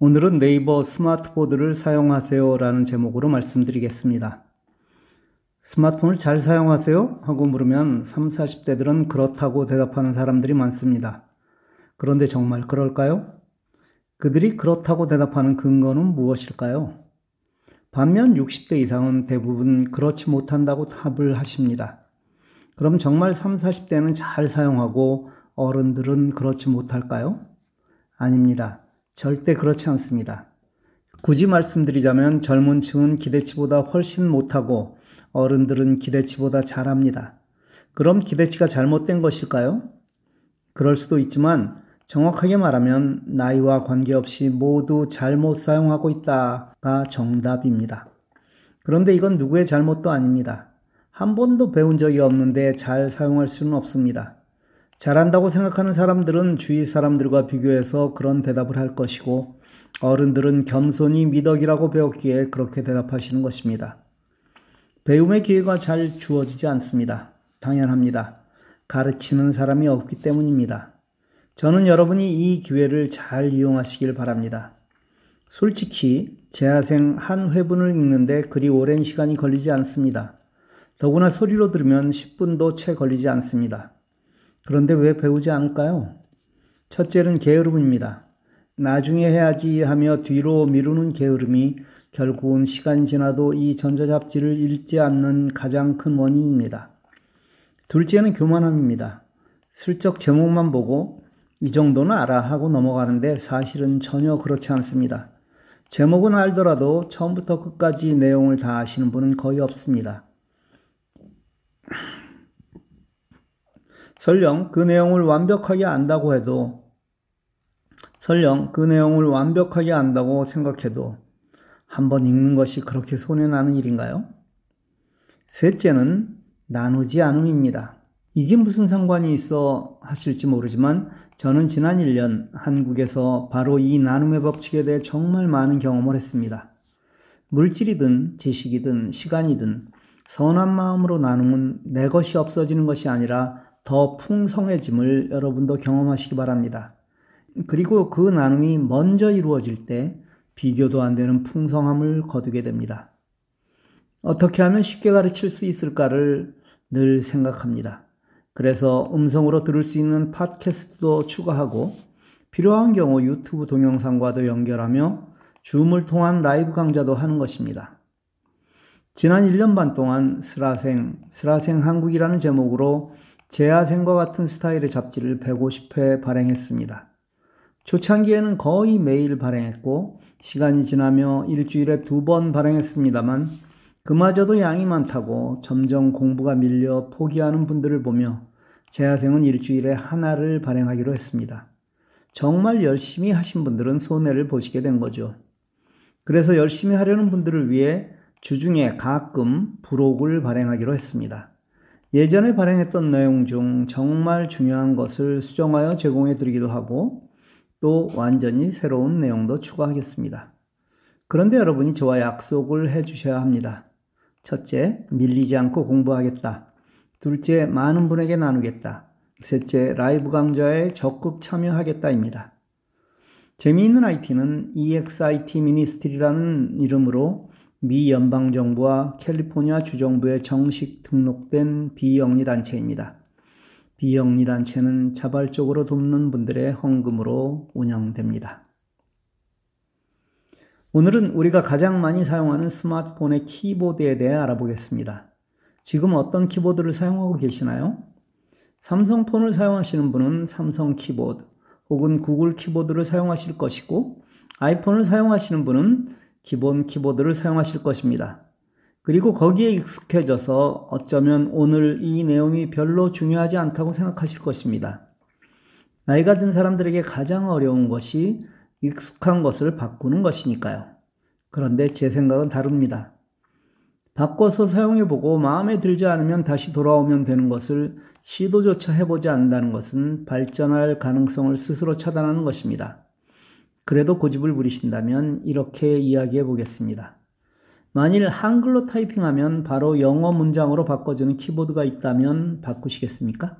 오늘은 네이버 스마트보드를 사용하세요 라는 제목으로 말씀드리겠습니다. 스마트폰을 잘 사용하세요? 하고 물으면 3, 40대들은 그렇다고 대답하는 사람들이 많습니다. 그런데 정말 그럴까요? 그들이 그렇다고 대답하는 근거는 무엇일까요? 반면 60대 이상은 대부분 그렇지 못한다고 답을 하십니다. 그럼 정말 3, 40대는 잘 사용하고 어른들은 그렇지 못할까요? 아닙니다. 절대 그렇지 않습니다. 굳이 말씀드리자면 젊은 층은 기대치보다 훨씬 못하고 어른들은 기대치보다 잘합니다. 그럼 기대치가 잘못된 것일까요? 그럴 수도 있지만 정확하게 말하면 나이와 관계없이 모두 잘못 사용하고 있다가 정답입니다. 그런데 이건 누구의 잘못도 아닙니다. 한 번도 배운 적이 없는데 잘 사용할 수는 없습니다. 잘한다고 생각하는 사람들은 주위 사람들과 비교해서 그런 대답을 할 것이고 어른들은 겸손히 미덕이라고 배웠기에 그렇게 대답하시는 것입니다. 배움의 기회가 잘 주어지지 않습니다. 당연합니다. 가르치는 사람이 없기 때문입니다. 저는 여러분이 이 기회를 잘 이용하시길 바랍니다. 솔직히 재하생 한 회분을 읽는데 그리 오랜 시간이 걸리지 않습니다. 더구나 소리로 들으면 10분도 채 걸리지 않습니다. 그런데 왜 배우지 않을까요? 첫째는 게으름입니다. 나중에 해야지 하며 뒤로 미루는 게으름이 결국은 시간이 지나도 이 전자잡지를 읽지 않는 가장 큰 원인입니다. 둘째는 교만함입니다. 슬쩍 제목만 보고 이 정도는 알아 하고 넘어가는데 사실은 전혀 그렇지 않습니다. 제목은 알더라도 처음부터 끝까지 내용을 다 아시는 분은 거의 없습니다. 설령 그 내용을 완벽하게 안다고 해도 설령 그 내용을 완벽하게 안다고 생각해도 한 번 읽는 것이 그렇게 손해나는 일인가요? 셋째는 나누지 않음입니다. 이게 무슨 상관이 있어 하실지 모르지만 저는 지난 1년 한국에서 바로 이 나눔의 법칙에 대해 정말 많은 경험을 했습니다. 물질이든 지식이든 시간이든 선한 마음으로 나눔은 내 것이 없어지는 것이 아니라 더 풍성해짐을 여러분도 경험하시기 바랍니다. 그리고 그 나눔이 먼저 이루어질 때 비교도 안 되는 풍성함을 거두게 됩니다. 어떻게 하면 쉽게 가르칠 수 있을까를 늘 생각합니다. 그래서 음성으로 들을 수 있는 팟캐스트도 추가하고 필요한 경우 유튜브 동영상과도 연결하며 줌을 통한 라이브 강좌도 하는 것입니다. 지난 1년 반 동안 스라생, 스라생 한국이라는 제목으로 재야생과 같은 스타일의 잡지를 150회 발행했습니다. 초창기에는 거의 매일 발행했고 시간이 지나며 일주일에 두 번 발행했습니다만 그마저도 양이 많다고 점점 공부가 밀려 포기하는 분들을 보며 재야생은 일주일에 하나를 발행하기로 했습니다. 정말 열심히 하신 분들은 손해를 보시게 된 거죠. 그래서 열심히 하려는 분들을 위해 주중에 가끔 부록을 발행하기로 했습니다. 예전에 발행했던 내용 중 정말 중요한 것을 수정하여 제공해 드리기도 하고 또 완전히 새로운 내용도 추가하겠습니다. 그런데 여러분이 저와 약속을 해 주셔야 합니다. 첫째, 밀리지 않고 공부하겠다. 둘째, 많은 분에게 나누겠다. 셋째, 라이브 강좌에 적극 참여하겠다입니다. 재미있는 IT는 EXIT 미니스트리라는 이름으로 미 연방 정부와 캘리포니아 주정부에 정식 등록된 비영리 단체입니다. 비영리 단체는 자발적으로 돕는 분들의 헌금으로 운영됩니다. 오늘은 우리가 가장 많이 사용하는 스마트폰의 키보드에 대해 알아보겠습니다. 지금 어떤 키보드를 사용하고 계시나요? 삼성폰을 사용하시는 분은 삼성 키보드 혹은 구글 키보드를 사용하실 것이고 아이폰을 사용하시는 분은 기본 키보드를 사용하실 것입니다. 그리고 거기에 익숙해져서 어쩌면 오늘 이 내용이 별로 중요하지 않다고 생각하실 것입니다. 나이가 든 사람들에게 가장 어려운 것이 익숙한 것을 바꾸는 것이니까요. 그런데 제 생각은 다릅니다. 바꿔서 사용해보고 마음에 들지 않으면 다시 돌아오면 되는 것을 시도조차 해보지 않는다는 것은 발전할 가능성을 스스로 차단하는 것입니다. 그래도 고집을 부리신다면 이렇게 이야기해 보겠습니다. 만일 한글로 타이핑하면 바로 영어 문장으로 바꿔주는 키보드가 있다면 바꾸시겠습니까?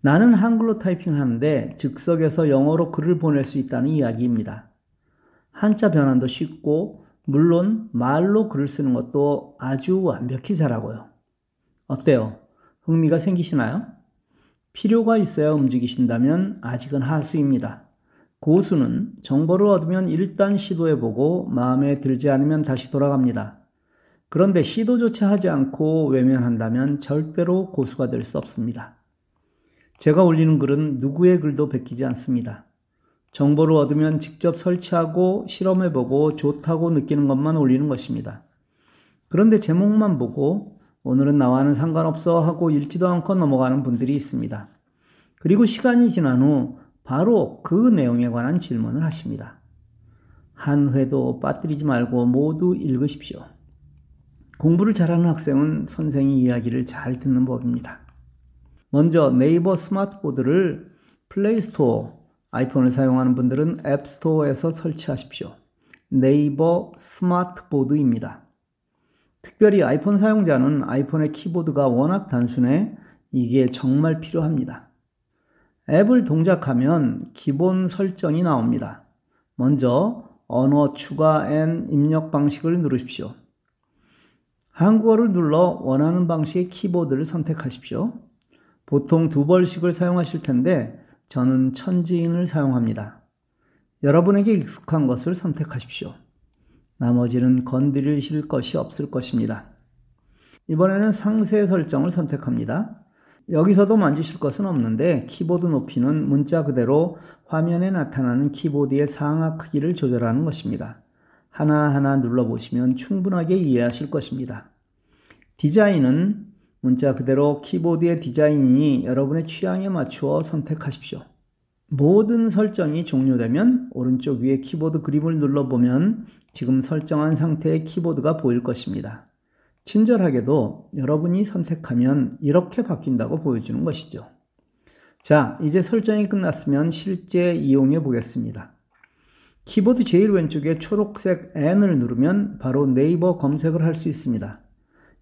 나는 한글로 타이핑하는데 즉석에서 영어로 글을 보낼 수 있다는 이야기입니다. 한자 변환도 쉽고 물론 말로 글을 쓰는 것도 아주 완벽히 잘하고요. 어때요? 흥미가 생기시나요? 필요가 있어야 움직이신다면 아직은 하수입니다. 고수는 정보를 얻으면 일단 시도해보고 마음에 들지 않으면 다시 돌아갑니다. 그런데 시도조차 하지 않고 외면한다면 절대로 고수가 될 수 없습니다. 제가 올리는 글은 누구의 글도 베끼지 않습니다. 정보를 얻으면 직접 설치하고 실험해보고 좋다고 느끼는 것만 올리는 것입니다. 그런데 제목만 보고 오늘은 나와는 상관없어 하고 읽지도 않고 넘어가는 분들이 있습니다. 그리고 시간이 지난 후 바로 그 내용에 관한 질문을 하십니다. 한 회도 빠뜨리지 말고 모두 읽으십시오. 공부를 잘하는 학생은 선생의 이야기를 잘 듣는 법입니다. 먼저 네이버 스마트보드를 플레이스토어, 아이폰을 사용하는 분들은 앱스토어에서 설치하십시오. 네이버 스마트보드입니다. 특별히 아이폰 사용자는 아이폰의 키보드가 워낙 단순해 이게 정말 필요합니다. 앱을 동작하면 기본 설정이 나옵니다. 먼저 언어 추가 and 입력 방식을 누르십시오. 한국어를 눌러 원하는 방식의 키보드를 선택하십시오. 보통 두 벌씩을 사용하실 텐데 저는 천지인을 사용합니다. 여러분에게 익숙한 것을 선택하십시오. 나머지는 건드리실 것이 없을 것입니다. 이번에는 상세 설정을 선택합니다. 여기서도 만지실 것은 없는데 키보드 높이는 문자 그대로 화면에 나타나는 키보드의 상하 크기를 조절하는 것입니다. 하나하나 눌러보시면 충분하게 이해하실 것입니다. 디자인은 문자 그대로 키보드의 디자인이 여러분의 취향에 맞추어 선택하십시오. 모든 설정이 종료되면 오른쪽 위에 키보드 그림을 눌러보면 지금 설정한 상태의 키보드가 보일 것입니다. 친절하게도 여러분이 선택하면 이렇게 바뀐다고 보여주는 것이죠. 자, 이제 설정이 끝났으면 실제 이용해 보겠습니다. 키보드 제일 왼쪽에 초록색 N을 누르면 바로 네이버 검색을 할 수 있습니다.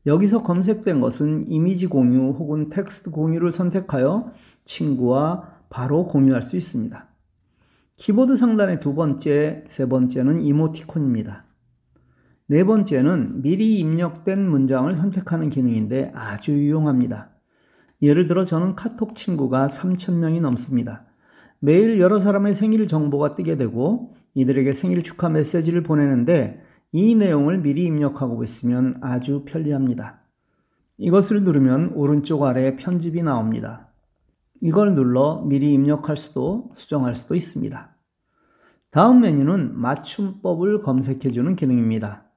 여기서 검색된 것은 이미지 공유 혹은 텍스트 공유를 선택하여 친구와 바로 공유할 수 있습니다. 키보드 상단의 두 번째, 세 번째는 이모티콘입니다. 네 번째는 미리 입력된 문장을 선택하는 기능인데 아주 유용합니다. 예를 들어 저는 카톡 친구가 3,000명이 넘습니다. 매일 여러 사람의 생일 정보가 뜨게 되고 이들에게 생일 축하 메시지를 보내는데 이 내용을 미리 입력하고 있으면 아주 편리합니다. 이것을 누르면 오른쪽 아래에 편집이 나옵니다. 이걸 눌러 미리 입력할 수도 수정할 수도 있습니다. 다음 메뉴는 맞춤법을 검색해주는 기능입니다.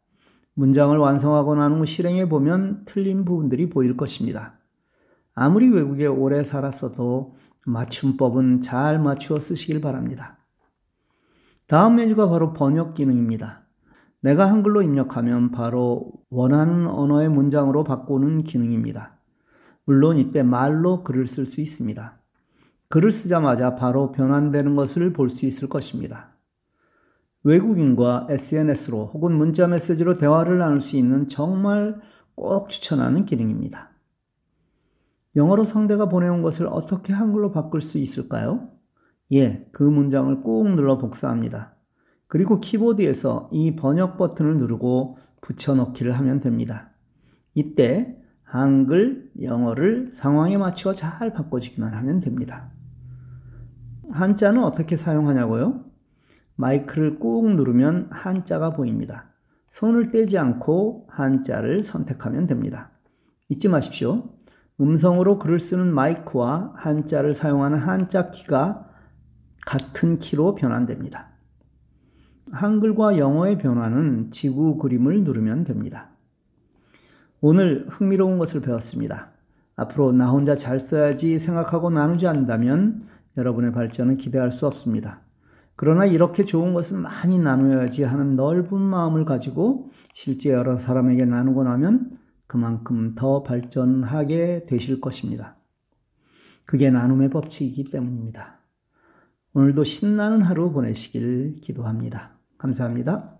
문장을 완성하고 난 후 실행해 보면 틀린 부분들이 보일 것입니다. 아무리 외국에 오래 살았어도 맞춤법은 잘 맞추어 쓰시길 바랍니다. 다음 메뉴가 바로 번역 기능입니다. 내가 한글로 입력하면 바로 원하는 언어의 문장으로 바꾸는 기능입니다. 물론 이때 말로 글을 쓸 수 있습니다. 글을 쓰자마자 바로 변환되는 것을 볼 수 있을 것입니다. 외국인과 SNS로 혹은 문자 메시지로 대화를 나눌 수 있는 정말 꼭 추천하는 기능입니다. 영어로 상대가 보내온 것을 어떻게 한글로 바꿀 수 있을까요? 예, 그 문장을 꾹 눌러 복사합니다. 그리고 키보드에서 이 번역 버튼을 누르고 붙여넣기를 하면 됩니다. 이때 한글, 영어를 상황에 맞추어 잘 바꿔주기만 하면 됩니다. 한자는 어떻게 사용하냐고요? 마이크를 꾹 누르면 한자가 보입니다. 손을 떼지 않고 한자를 선택하면 됩니다. 잊지 마십시오. 음성으로 글을 쓰는 마이크와 한자를 사용하는 한자 키가 같은 키로 변환됩니다. 한글과 영어의 변화는 지구 그림을 누르면 됩니다. 오늘 흥미로운 것을 배웠습니다. 앞으로 나 혼자 잘 써야지 생각하고 나누지 않는다면 여러분의 발전은 기대할 수 없습니다. 그러나 이렇게 좋은 것을 많이 나누어야지 하는 넓은 마음을 가지고 실제 여러 사람에게 나누고 나면 그만큼 더 발전하게 되실 것입니다. 그게 나눔의 법칙이기 때문입니다. 오늘도 신나는 하루 보내시길 기도합니다. 감사합니다.